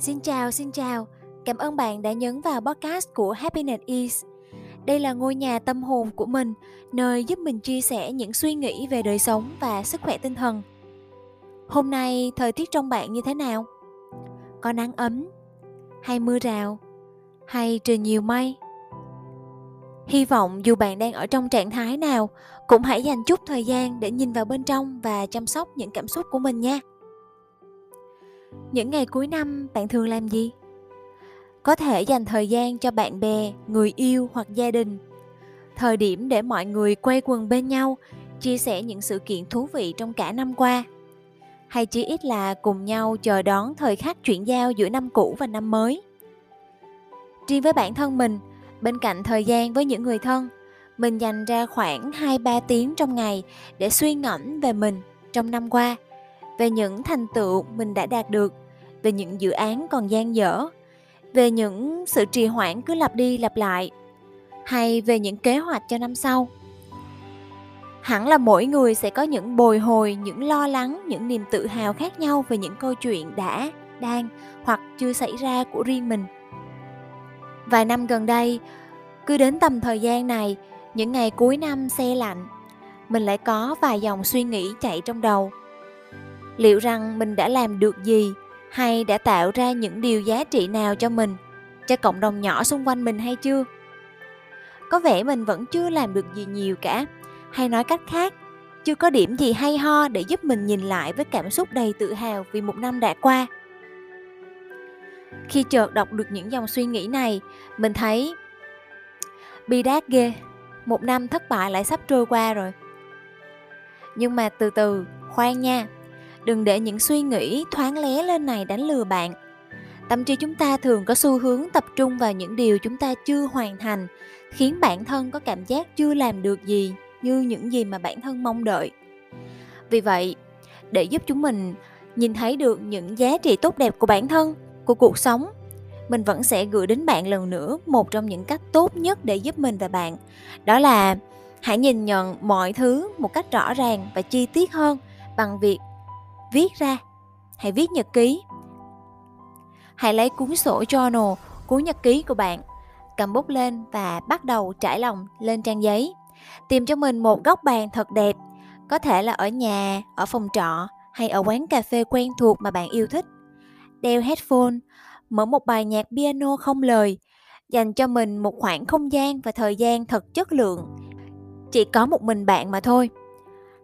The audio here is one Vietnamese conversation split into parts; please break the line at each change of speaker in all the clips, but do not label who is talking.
Xin chào, xin chào. Cảm ơn bạn đã nhấn vào podcast của Happiness Is. Đây là ngôi nhà tâm hồn của mình, nơi giúp mình chia sẻ những suy nghĩ về đời sống và sức khỏe tinh thần. Hôm nay thời tiết trong bạn như thế nào? Có nắng ấm hay mưa rào hay trời nhiều mây? Hy vọng dù bạn đang ở trong trạng thái nào, cũng hãy dành chút thời gian để nhìn vào bên trong và chăm sóc những cảm xúc của mình nha. Những ngày cuối năm bạn thường làm gì? Có thể dành thời gian cho bạn bè, người yêu hoặc gia đình. Thời điểm để mọi người quay quần bên nhau, chia sẻ những sự kiện thú vị trong cả năm qua. Hay chỉ ít là cùng nhau chờ đón thời khắc chuyển giao giữa năm cũ và năm mới. Riêng với bản thân mình, bên cạnh thời gian với những người thân, mình dành ra khoảng 2-3 tiếng trong ngày để suy ngẫm về mình trong năm qua – về những thành tựu mình đã đạt được, về những dự án còn dang dở, về những sự trì hoãn cứ lặp đi lặp lại, hay về những kế hoạch cho năm sau. Hẳn là mỗi người sẽ có những bồi hồi, những lo lắng, những niềm tự hào khác nhau về những câu chuyện đã, đang hoặc chưa xảy ra của riêng mình. Vài năm gần đây, cứ đến tầm thời gian này, những ngày cuối năm xe lạnh, mình lại có vài dòng suy nghĩ chạy trong đầu liệu rằng mình đã làm được gì? Hay đã tạo ra những điều giá trị nào cho mình? Cho cộng đồng nhỏ xung quanh mình hay chưa? Có vẻ mình vẫn chưa làm được gì nhiều cả. Hay nói cách khác, chưa có điểm gì hay ho để giúp mình nhìn lại với cảm xúc đầy tự hào vì một năm đã qua. Khi chợt đọc được những dòng suy nghĩ này, mình thấy, bi đát ghê, một năm thất bại lại sắp trôi qua rồi. Nhưng mà từ từ, khoan nha đừng để những suy nghĩ thoáng lé lên này đánh lừa bạn. Tâm trí chúng ta thường có xu hướng tập trung vào những điều chúng ta chưa hoàn thành, khiến bản thân có cảm giác chưa làm được gì như những gì mà bản thân mong đợi. Vì vậy, để giúp chúng mình nhìn thấy được những giá trị tốt đẹp của bản thân, của cuộc sống, mình vẫn sẽ gửi đến bạn lần nữa một trong những cách tốt nhất để giúp mình và bạn. Đó là hãy nhìn nhận mọi thứ một cách rõ ràng và chi tiết hơn bằng việc viết ra. Hãy viết nhật ký. Hãy lấy cuốn sổ journal, cuốn nhật ký của bạn, cầm bút lên và bắt đầu trải lòng lên trang giấy. Tìm cho mình một góc bàn thật đẹp, có thể là ở nhà, ở phòng trọ hay ở quán cà phê quen thuộc mà bạn yêu thích. Đeo headphone, mở một bài nhạc piano không lời, dành cho mình một khoảng không gian và thời gian thật chất lượng. Chỉ có một mình bạn mà thôi.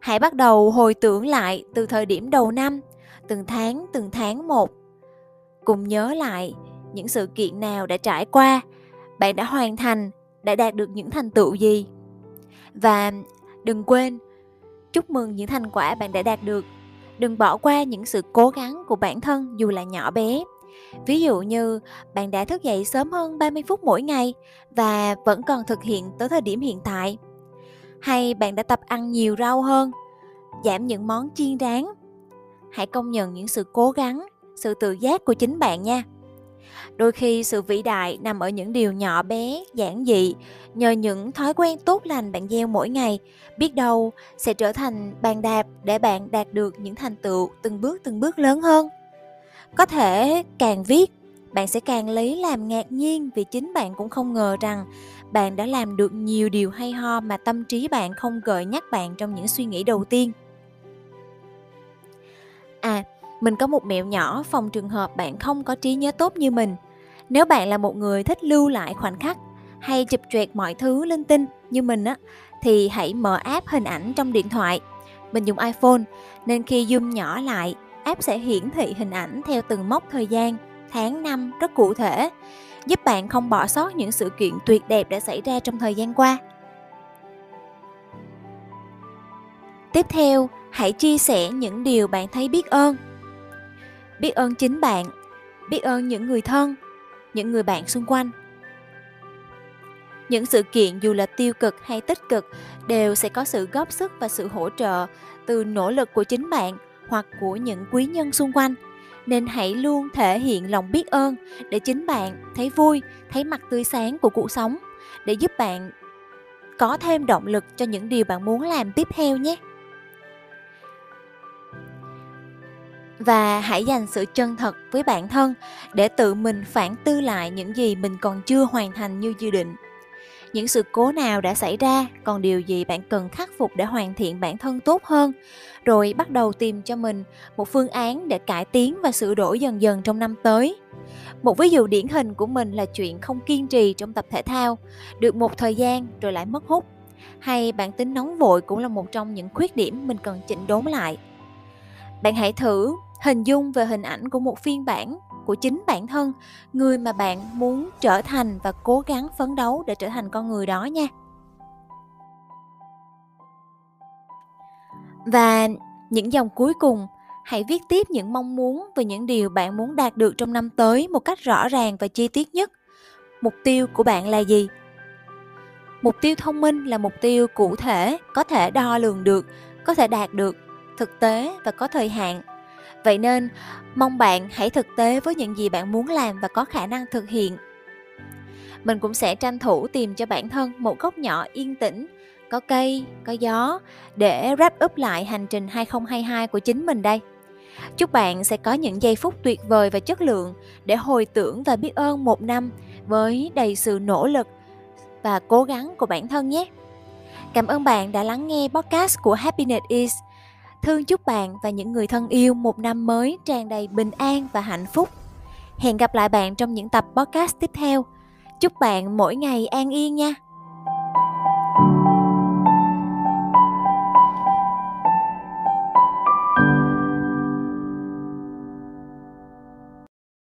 Hãy bắt đầu hồi tưởng lại từ thời điểm đầu năm, từng tháng từng tháng một. Cùng nhớ lại những sự kiện nào đã trải qua, bạn đã hoàn thành, đã đạt được những thành tựu gì. Và đừng quên chúc mừng những thành quả bạn đã đạt được. Đừng bỏ qua những sự cố gắng của bản thân dù là nhỏ bé. Ví dụ như bạn đã thức dậy sớm hơn 30 phút mỗi ngày và vẫn còn thực hiện tới thời điểm hiện tại hay bạn đã tập ăn nhiều rau hơn? Giảm những món chiên rán. Hãy công nhận những sự cố gắng, sự tự giác của chính bạn nha. Đôi khi sự vĩ đại nằm ở những điều nhỏ bé, giản dị, nhờ những thói quen tốt lành bạn gieo mỗi ngày. Biết đâu sẽ trở thành bàn đạp để bạn đạt được những thành tựu từng bước từng bước lớn hơn. Có thể càng viết bạn sẽ càng lấy làm ngạc nhiên vì chính bạn cũng không ngờ rằng bạn đã làm được nhiều điều hay ho mà tâm trí bạn không gợi nhắc bạn trong những suy nghĩ đầu tiên. À mình có một mẹo nhỏ phòng trường hợp bạn không có trí nhớ tốt như mình. Nếu bạn là một người thích lưu lại khoảnh khắc hay chụp choẹt mọi thứ linh tinh như mình á, thì hãy mở app hình ảnh trong điện thoại. Mình dùng iphone, nên khi zoom nhỏ lại, app sẽ hiển thị hình ảnh theo từng mốc thời gian tháng năm rất cụ thể giúp bạn không bỏ sót những sự kiện tuyệt đẹp đã xảy ra trong thời gian qua. Tiếp theo, hãy chia sẻ những điều bạn thấy biết ơn. Biết ơn chính bạn, biết ơn những người thân, những người bạn xung quanh. Những sự kiện dù là tiêu cực hay tích cực đều sẽ có sự góp sức và sự hỗ trợ từ nỗ lực của chính bạn hoặc của những quý nhân xung quanh nên hãy luôn thể hiện lòng biết ơn để chính bạn thấy vui, thấy mặt tươi sáng của cuộc sống, để giúp bạn có thêm động lực cho những điều bạn muốn làm tiếp theo nhé. Và hãy dành sự chân thật với bản thân để tự mình phản tư lại những gì mình còn chưa hoàn thành như dự định những sự cố nào đã xảy ra, còn điều gì bạn cần khắc phục để hoàn thiện bản thân tốt hơn? Rồi bắt đầu tìm cho mình một phương án để cải tiến và sửa đổi dần dần trong năm tới. Một ví dụ điển hình của mình là chuyện không kiên trì trong tập thể thao. Được một thời gian rồi lại mất hút. Hay bản tính nóng vội cũng là một trong những khuyết điểm mình cần chỉnh đốn lại. Bạn hãy thử hình dung về hình ảnh của một phiên bản của chính bản thân, người mà bạn muốn trở thành và cố gắng phấn đấu để trở thành con người đó nha. Và những dòng cuối cùng, hãy viết tiếp những mong muốn về những điều bạn muốn đạt được trong năm tới một cách rõ ràng và chi tiết nhất. Mục tiêu của bạn là gì? Mục tiêu thông minh là mục tiêu cụ thể, có thể đo lường được, có thể đạt được thực tế và có thời hạn vậy nên mong bạn hãy thực tế với những gì bạn muốn làm và có khả năng thực hiện mình cũng sẽ tranh thủ tìm cho bản thân một góc nhỏ yên tĩnh có cây, có gió để wrap up lại hành trình 2022 của chính mình đây. Chúc bạn sẽ có những giây phút tuyệt vời và chất lượng để hồi tưởng và biết ơn một năm với đầy sự nỗ lực và cố gắng của bản thân nhé. Cảm ơn bạn đã lắng nghe podcast của Happiness Is. Thương chúc bạn và những người thân yêu một năm mới tràn đầy bình an và hạnh phúc. Hẹn gặp lại bạn trong những tập podcast tiếp theo. Chúc bạn mỗi ngày an yên nha.